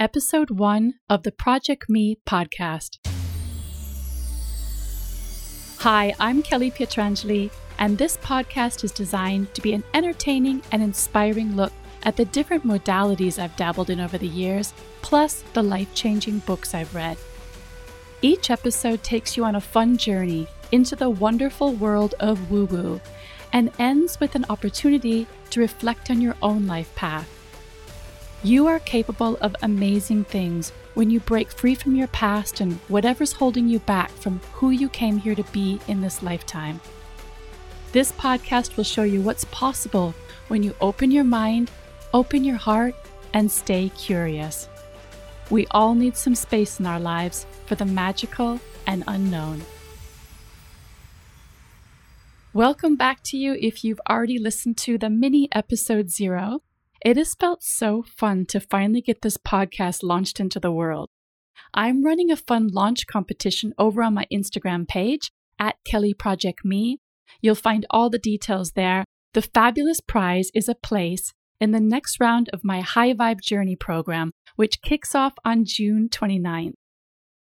episode one of the Project Me podcast. Hi, I'm Kelly Pietrangeli, and this podcast is designed to be an entertaining and inspiring look at the different modalities I've dabbled in over the years, plus the life changing books I've read. Each episode takes you on a fun journey into the wonderful world of woo woo and ends with an opportunity to reflect on your own life path. You are capable of amazing things when you break free from your past and whatever's holding you back from who you came here to be in this lifetime. This podcast will show you what's possible when you open your mind, open your heart, and stay curious. We all need some space in our lives for the magical and unknown. Welcome back to you if you've already listened to the mini episode zero. It has felt so fun to finally get this podcast launched into the world. I'm running a fun launch competition over on my Instagram page at Kelly Project Me. You'll find all the details there. The fabulous prize is a place in the next round of my High Vibe Journey program, which kicks off on June 29th.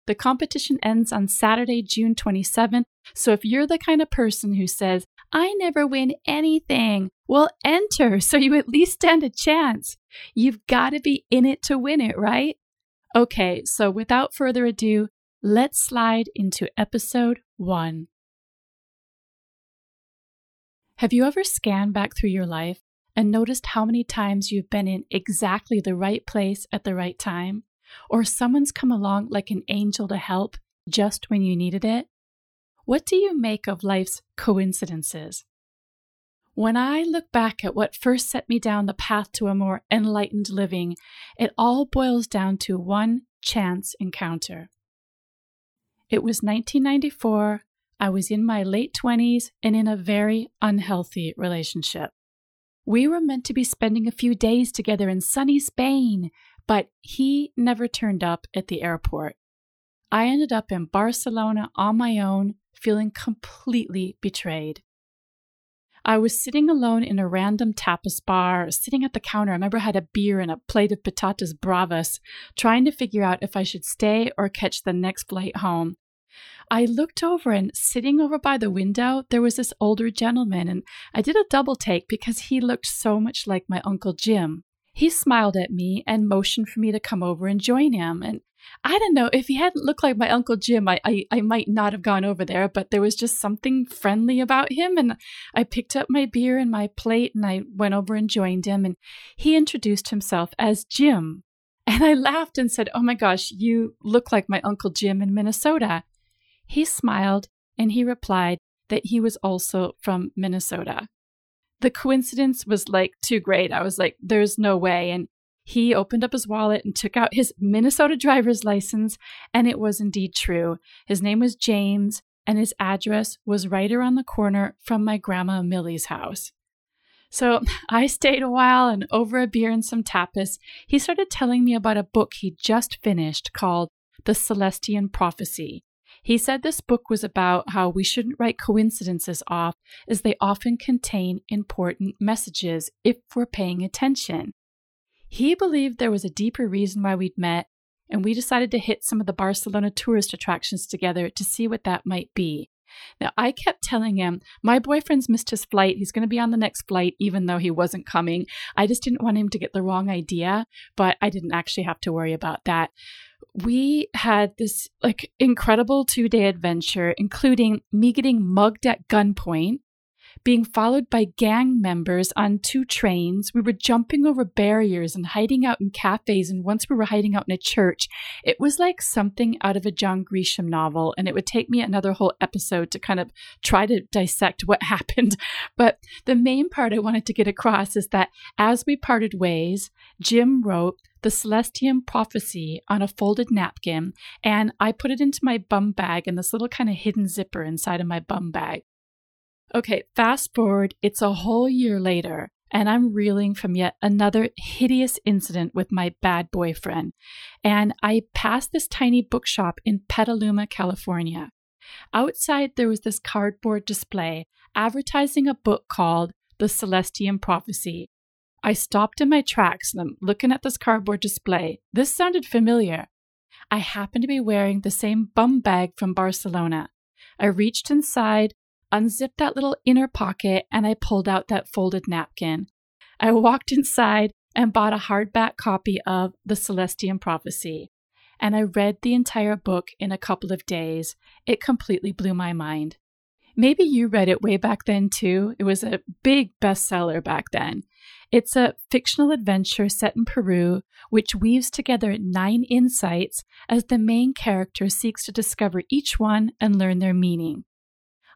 The competition ends on Saturday, June 27th. So if you're the kind of person who says, I never win anything. Well, enter so you at least stand a chance. You've got to be in it to win it, right? Okay, so without further ado, let's slide into episode one. Have you ever scanned back through your life and noticed how many times you've been in exactly the right place at the right time? Or someone's come along like an angel to help just when you needed it? What do you make of life's coincidences? When I look back at what first set me down the path to a more enlightened living, it all boils down to one chance encounter. It was 1994. I was in my late 20s and in a very unhealthy relationship. We were meant to be spending a few days together in sunny Spain, but he never turned up at the airport. I ended up in Barcelona on my own feeling completely betrayed. I was sitting alone in a random tapas bar, sitting at the counter. I remember I had a beer and a plate of patatas bravas, trying to figure out if I should stay or catch the next flight home. I looked over and sitting over by the window, there was this older gentleman, and I did a double take because he looked so much like my Uncle Jim. He smiled at me and motioned for me to come over and join him. And I don't know if he hadn't looked like my Uncle Jim, I, I, I might not have gone over there, but there was just something friendly about him. And I picked up my beer and my plate and I went over and joined him. And he introduced himself as Jim. And I laughed and said, Oh my gosh, you look like my Uncle Jim in Minnesota. He smiled and he replied that he was also from Minnesota. The coincidence was like too great. I was like, there's no way. And he opened up his wallet and took out his Minnesota driver's license, and it was indeed true. His name was James, and his address was right around the corner from my grandma Millie's house. So I stayed a while, and over a beer and some tapas, he started telling me about a book he just finished called The Celestine Prophecy. He said this book was about how we shouldn't write coincidences off, as they often contain important messages if we're paying attention. He believed there was a deeper reason why we'd met, and we decided to hit some of the Barcelona tourist attractions together to see what that might be. Now, I kept telling him, my boyfriend's missed his flight. He's going to be on the next flight, even though he wasn't coming. I just didn't want him to get the wrong idea, but I didn't actually have to worry about that. We had this like incredible two day adventure, including me getting mugged at gunpoint, being followed by gang members on two trains. We were jumping over barriers and hiding out in cafes, and once we were hiding out in a church. It was like something out of a John Grisham novel, and it would take me another whole episode to kind of try to dissect what happened. But the main part I wanted to get across is that as we parted ways, Jim wrote, the Celestine prophecy on a folded napkin, and I put it into my bum bag in this little kind of hidden zipper inside of my bum bag. Okay, fast forward, it's a whole year later, and I'm reeling from yet another hideous incident with my bad boyfriend. And I passed this tiny bookshop in Petaluma, California. Outside, there was this cardboard display advertising a book called The Celestine Prophecy. I stopped in my tracks and I'm looking at this cardboard display. This sounded familiar. I happened to be wearing the same bum bag from Barcelona. I reached inside, unzipped that little inner pocket, and I pulled out that folded napkin. I walked inside and bought a hardback copy of The Celestine Prophecy. And I read the entire book in a couple of days. It completely blew my mind. Maybe you read it way back then too. It was a big bestseller back then. It's a fictional adventure set in Peru, which weaves together nine insights as the main character seeks to discover each one and learn their meaning.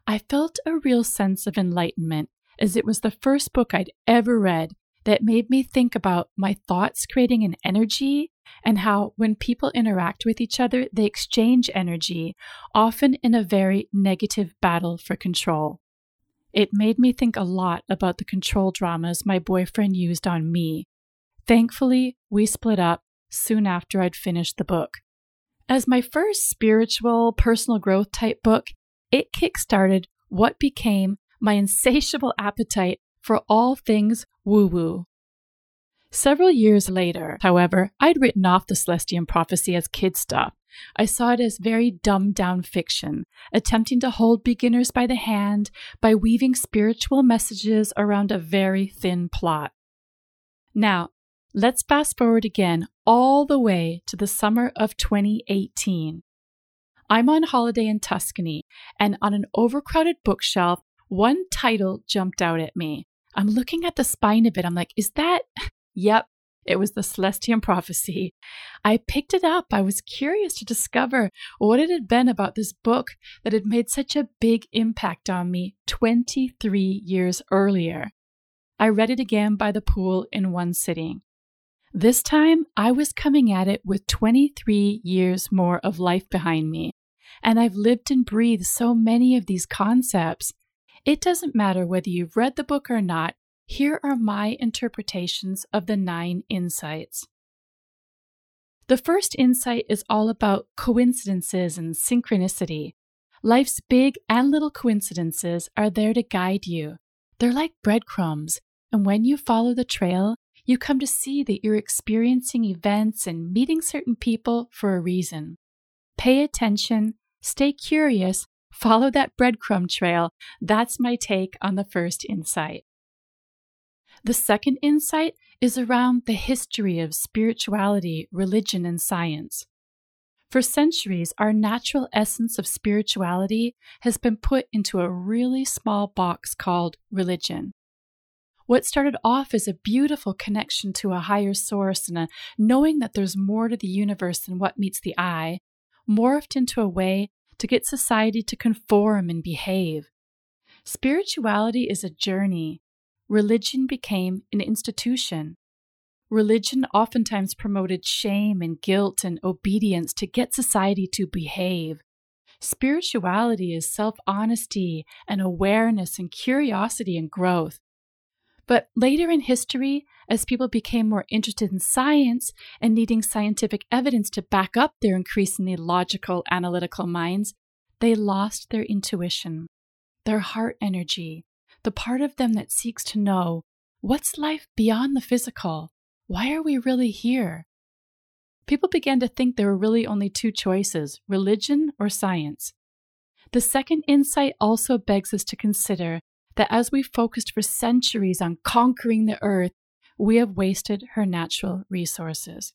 I felt a real sense of enlightenment as it was the first book I'd ever read that made me think about my thoughts creating an energy and how when people interact with each other, they exchange energy, often in a very negative battle for control. It made me think a lot about the control dramas my boyfriend used on me. Thankfully, we split up soon after I'd finished the book. As my first spiritual, personal growth type book, it kickstarted what became my insatiable appetite for all things woo woo. Several years later, however, I'd written off the Celestine prophecy as kid stuff. I saw it as very dumbed down fiction, attempting to hold beginners by the hand by weaving spiritual messages around a very thin plot. Now, let's fast forward again all the way to the summer of 2018. I'm on holiday in Tuscany, and on an overcrowded bookshelf, one title jumped out at me. I'm looking at the spine of it. I'm like, is that Yep, it was the Celestine Prophecy. I picked it up. I was curious to discover what it had been about this book that had made such a big impact on me 23 years earlier. I read it again by the pool in one sitting. This time, I was coming at it with 23 years more of life behind me, and I've lived and breathed so many of these concepts. It doesn't matter whether you've read the book or not, here are my interpretations of the nine insights. The first insight is all about coincidences and synchronicity. Life's big and little coincidences are there to guide you. They're like breadcrumbs, and when you follow the trail, you come to see that you're experiencing events and meeting certain people for a reason. Pay attention, stay curious, follow that breadcrumb trail. That's my take on the first insight. The second insight is around the history of spirituality, religion, and science. For centuries, our natural essence of spirituality has been put into a really small box called religion. What started off as a beautiful connection to a higher source and a knowing that there's more to the universe than what meets the eye morphed into a way to get society to conform and behave. Spirituality is a journey, religion became an institution. Religion oftentimes promoted shame and guilt and obedience to get society to behave. Spirituality is self honesty and awareness and curiosity and growth. But later in history, as people became more interested in science and needing scientific evidence to back up their increasingly logical, analytical minds, they lost their intuition, their heart energy, the part of them that seeks to know what's life beyond the physical? Why are we really here? People began to think there were really only two choices religion or science. The second insight also begs us to consider that as we focused for centuries on conquering the earth, we have wasted her natural resources.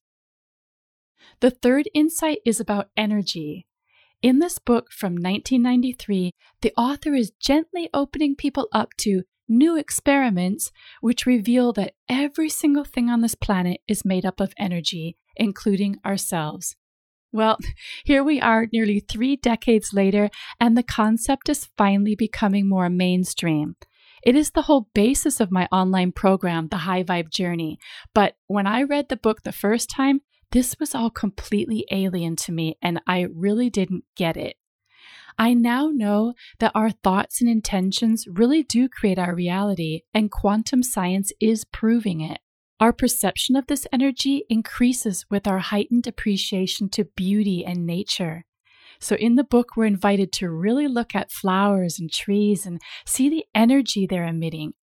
The third insight is about energy, in this book from 1993, the author is gently opening people up to new experiments which reveal that every single thing on this planet is made up of energy, including ourselves. Well, here we are nearly three decades later, and the concept is finally becoming more mainstream. It is the whole basis of my online program, The High Vibe Journey. But when I read the book the first time, this was all completely alien to me, and I really didn't get it. I now know that our thoughts and intentions really do create our reality, and quantum science is proving it. Our perception of this energy increases with our heightened appreciation to beauty and nature. So, in the book, we're invited to really look at flowers and trees and see the energy they're emitting.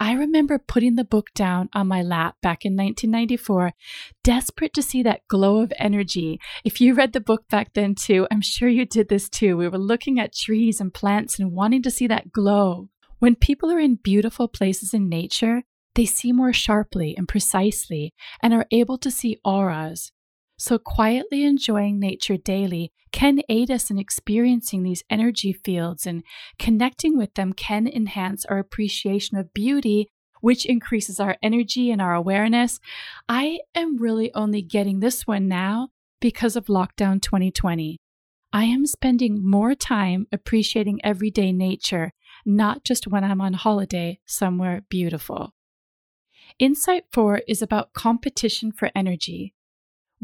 I remember putting the book down on my lap back in 1994, desperate to see that glow of energy. If you read the book back then too, I'm sure you did this too. We were looking at trees and plants and wanting to see that glow. When people are in beautiful places in nature, they see more sharply and precisely and are able to see auras. So, quietly enjoying nature daily can aid us in experiencing these energy fields, and connecting with them can enhance our appreciation of beauty, which increases our energy and our awareness. I am really only getting this one now because of Lockdown 2020. I am spending more time appreciating everyday nature, not just when I'm on holiday somewhere beautiful. Insight 4 is about competition for energy.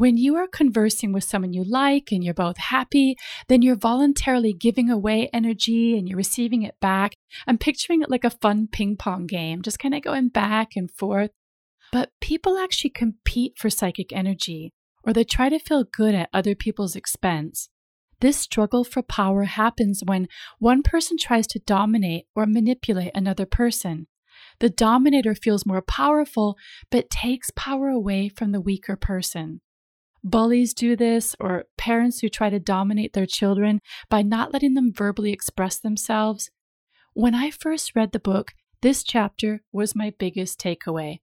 When you are conversing with someone you like and you're both happy, then you're voluntarily giving away energy and you're receiving it back. I'm picturing it like a fun ping pong game, just kind of going back and forth. But people actually compete for psychic energy, or they try to feel good at other people's expense. This struggle for power happens when one person tries to dominate or manipulate another person. The dominator feels more powerful, but takes power away from the weaker person. Bullies do this, or parents who try to dominate their children by not letting them verbally express themselves. When I first read the book, this chapter was my biggest takeaway.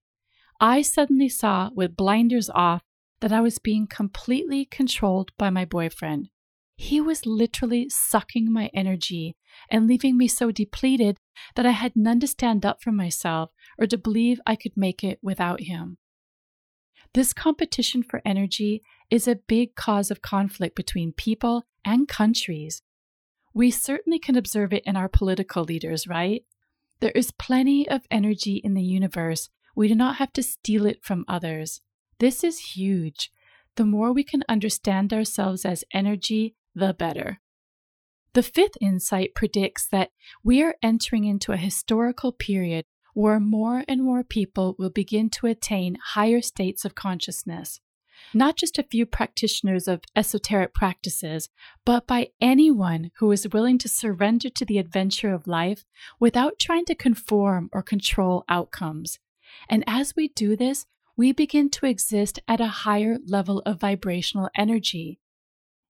I suddenly saw, with blinders off, that I was being completely controlled by my boyfriend. He was literally sucking my energy and leaving me so depleted that I had none to stand up for myself or to believe I could make it without him. This competition for energy is a big cause of conflict between people and countries. We certainly can observe it in our political leaders, right? There is plenty of energy in the universe. We do not have to steal it from others. This is huge. The more we can understand ourselves as energy, the better. The fifth insight predicts that we are entering into a historical period where more and more people will begin to attain higher states of consciousness. Not just a few practitioners of esoteric practices, but by anyone who is willing to surrender to the adventure of life without trying to conform or control outcomes. And as we do this, we begin to exist at a higher level of vibrational energy.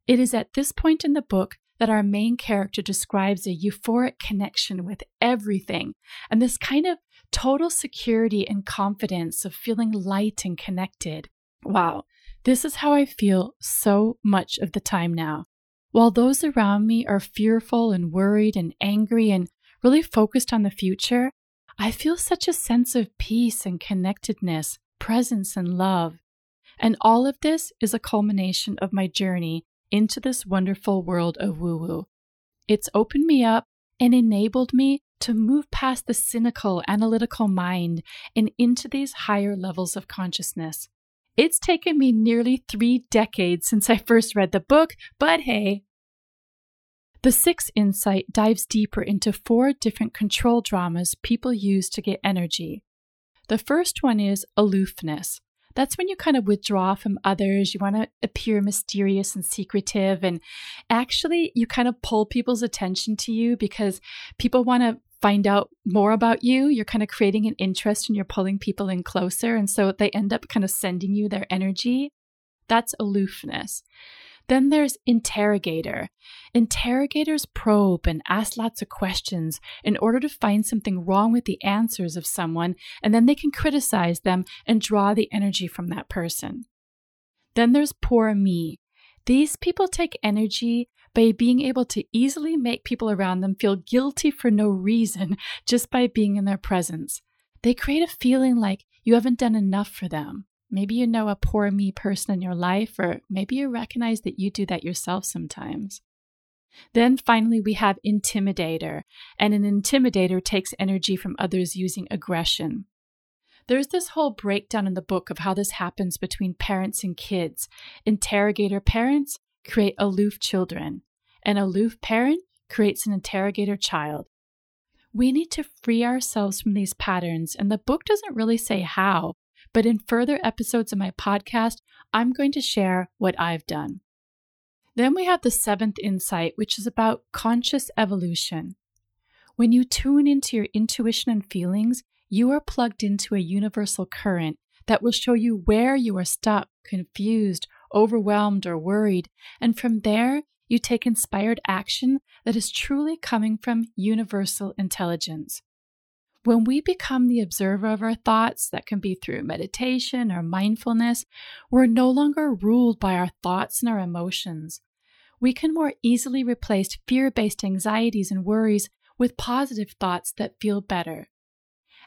It is at this point in the book that our main character describes a euphoric connection with everything and this kind of total security and confidence of feeling light and connected. Wow, this is how I feel so much of the time now. While those around me are fearful and worried and angry and really focused on the future, I feel such a sense of peace and connectedness, presence and love. And all of this is a culmination of my journey into this wonderful world of woo woo. It's opened me up and enabled me to move past the cynical, analytical mind and into these higher levels of consciousness. It's taken me nearly three decades since I first read the book, but hey. The sixth insight dives deeper into four different control dramas people use to get energy. The first one is aloofness that's when you kind of withdraw from others. You want to appear mysterious and secretive. And actually, you kind of pull people's attention to you because people want to find out more about you. You're kind of creating an interest and you're pulling people in closer. And so they end up kind of sending you their energy. That's aloofness. Then there's interrogator. Interrogators probe and ask lots of questions in order to find something wrong with the answers of someone, and then they can criticize them and draw the energy from that person. Then there's poor me. These people take energy by being able to easily make people around them feel guilty for no reason just by being in their presence. They create a feeling like you haven't done enough for them. Maybe you know a poor me person in your life, or maybe you recognize that you do that yourself sometimes. Then finally, we have intimidator, and an intimidator takes energy from others using aggression. There's this whole breakdown in the book of how this happens between parents and kids. Interrogator parents create aloof children, an aloof parent creates an interrogator child. We need to free ourselves from these patterns, and the book doesn't really say how, but in further episodes of my podcast, I'm going to share what I've done. Then we have the seventh insight, which is about conscious evolution. When you tune into your intuition and feelings, you are plugged into a universal current that will show you where you are stuck, confused, overwhelmed, or worried. And from there, you take inspired action that is truly coming from universal intelligence. When we become the observer of our thoughts, that can be through meditation or mindfulness, we're no longer ruled by our thoughts and our emotions. We can more easily replace fear based anxieties and worries with positive thoughts that feel better.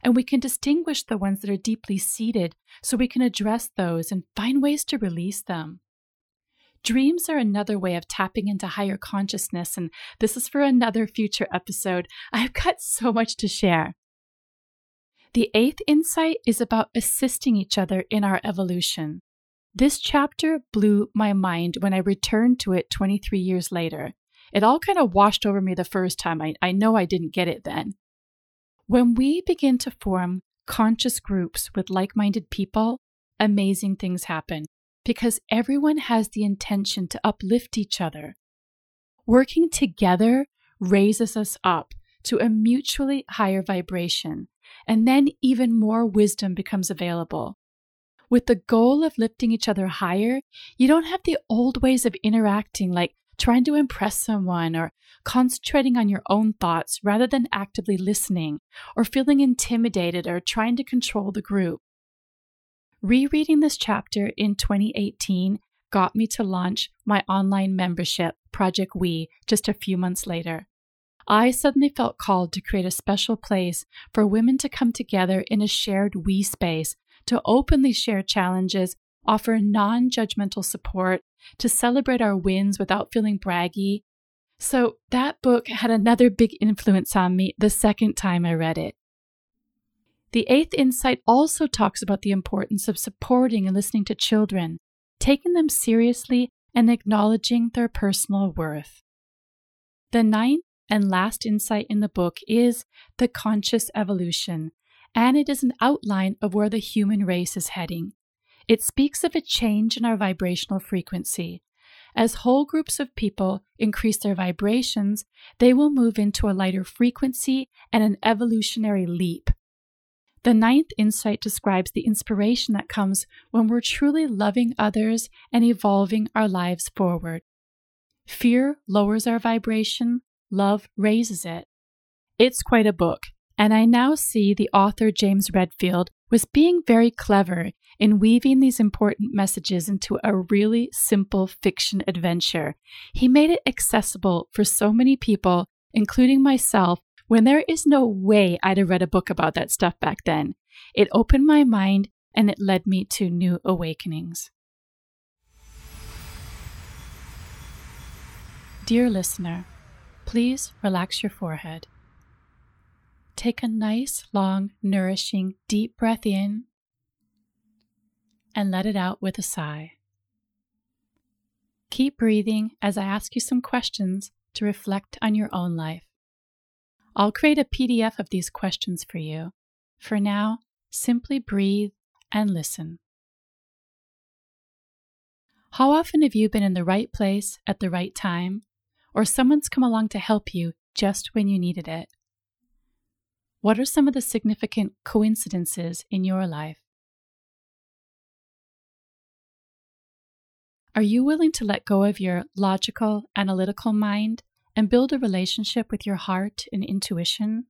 And we can distinguish the ones that are deeply seated so we can address those and find ways to release them. Dreams are another way of tapping into higher consciousness, and this is for another future episode. I've got so much to share. The eighth insight is about assisting each other in our evolution. This chapter blew my mind when I returned to it 23 years later. It all kind of washed over me the first time. I, I know I didn't get it then. When we begin to form conscious groups with like minded people, amazing things happen because everyone has the intention to uplift each other. Working together raises us up to a mutually higher vibration, and then even more wisdom becomes available. With the goal of lifting each other higher, you don't have the old ways of interacting like trying to impress someone or concentrating on your own thoughts rather than actively listening or feeling intimidated or trying to control the group. Rereading this chapter in 2018 got me to launch my online membership, Project We, just a few months later. I suddenly felt called to create a special place for women to come together in a shared we space to openly share challenges, offer non judgmental support, to celebrate our wins without feeling braggy. So that book had another big influence on me the second time I read it. The eighth insight also talks about the importance of supporting and listening to children, taking them seriously and acknowledging their personal worth. The ninth and last insight in the book is the conscious evolution, and it is an outline of where the human race is heading. It speaks of a change in our vibrational frequency. As whole groups of people increase their vibrations, they will move into a lighter frequency and an evolutionary leap. The ninth insight describes the inspiration that comes when we're truly loving others and evolving our lives forward. Fear lowers our vibration, love raises it. It's quite a book, and I now see the author James Redfield was being very clever in weaving these important messages into a really simple fiction adventure. He made it accessible for so many people, including myself, when there is no way I'd have read a book about that stuff back then. It opened my mind and it led me to new awakenings. Dear listener, please relax your forehead. Take a nice, long, nourishing, deep breath in and let it out with a sigh. Keep breathing as I ask you some questions to reflect on your own life. I'll create a PDF of these questions for you. For now, simply breathe and listen. How often have you been in the right place at the right time, or someone's come along to help you just when you needed it? What are some of the significant coincidences in your life? Are you willing to let go of your logical, analytical mind and build a relationship with your heart and intuition?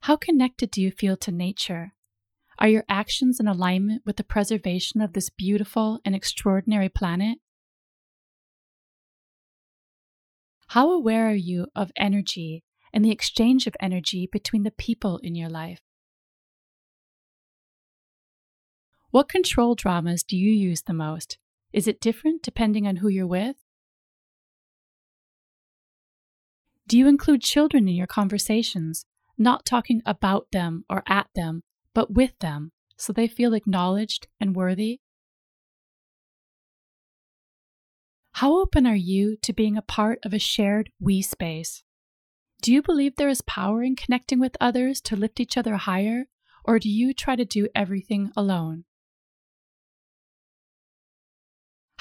How connected do you feel to nature? Are your actions in alignment with the preservation of this beautiful and extraordinary planet? How aware are you of energy and the exchange of energy between the people in your life? What control dramas do you use the most? Is it different depending on who you're with? Do you include children in your conversations, not talking about them or at them, but with them so they feel acknowledged and worthy? How open are you to being a part of a shared we space? Do you believe there is power in connecting with others to lift each other higher, or do you try to do everything alone?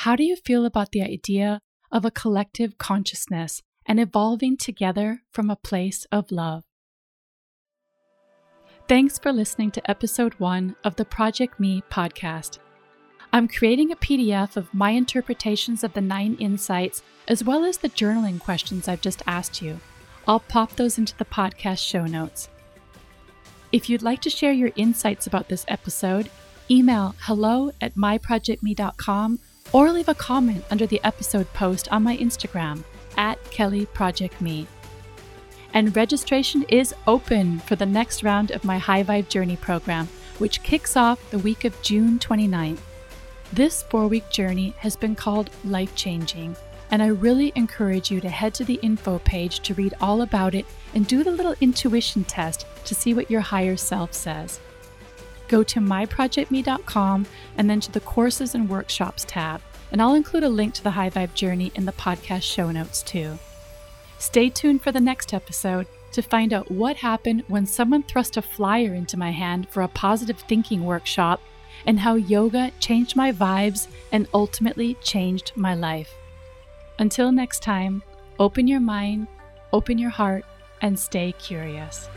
How do you feel about the idea of a collective consciousness and evolving together from a place of love. Thanks for listening to episode one of the Project Me podcast. I'm creating a PDF of my interpretations of the nine insights, as well as the journaling questions I've just asked you. I'll pop those into the podcast show notes. If you'd like to share your insights about this episode, email hello at myprojectme.com or leave a comment under the episode post on my Instagram at Kelly Project Me. And registration is open for the next round of my High Vibe Journey program, which kicks off the week of June 29th. This four week journey has been called life changing, and I really encourage you to head to the info page to read all about it and do the little intuition test to see what your higher self says. Go to myprojectme.com and then to the courses and workshops tab, and I'll include a link to the High Vibe Journey in the podcast show notes too. Stay tuned for the next episode to find out what happened when someone thrust a flyer into my hand for a positive thinking workshop and how yoga changed my vibes and ultimately changed my life. Until next time, open your mind, open your heart, and stay curious.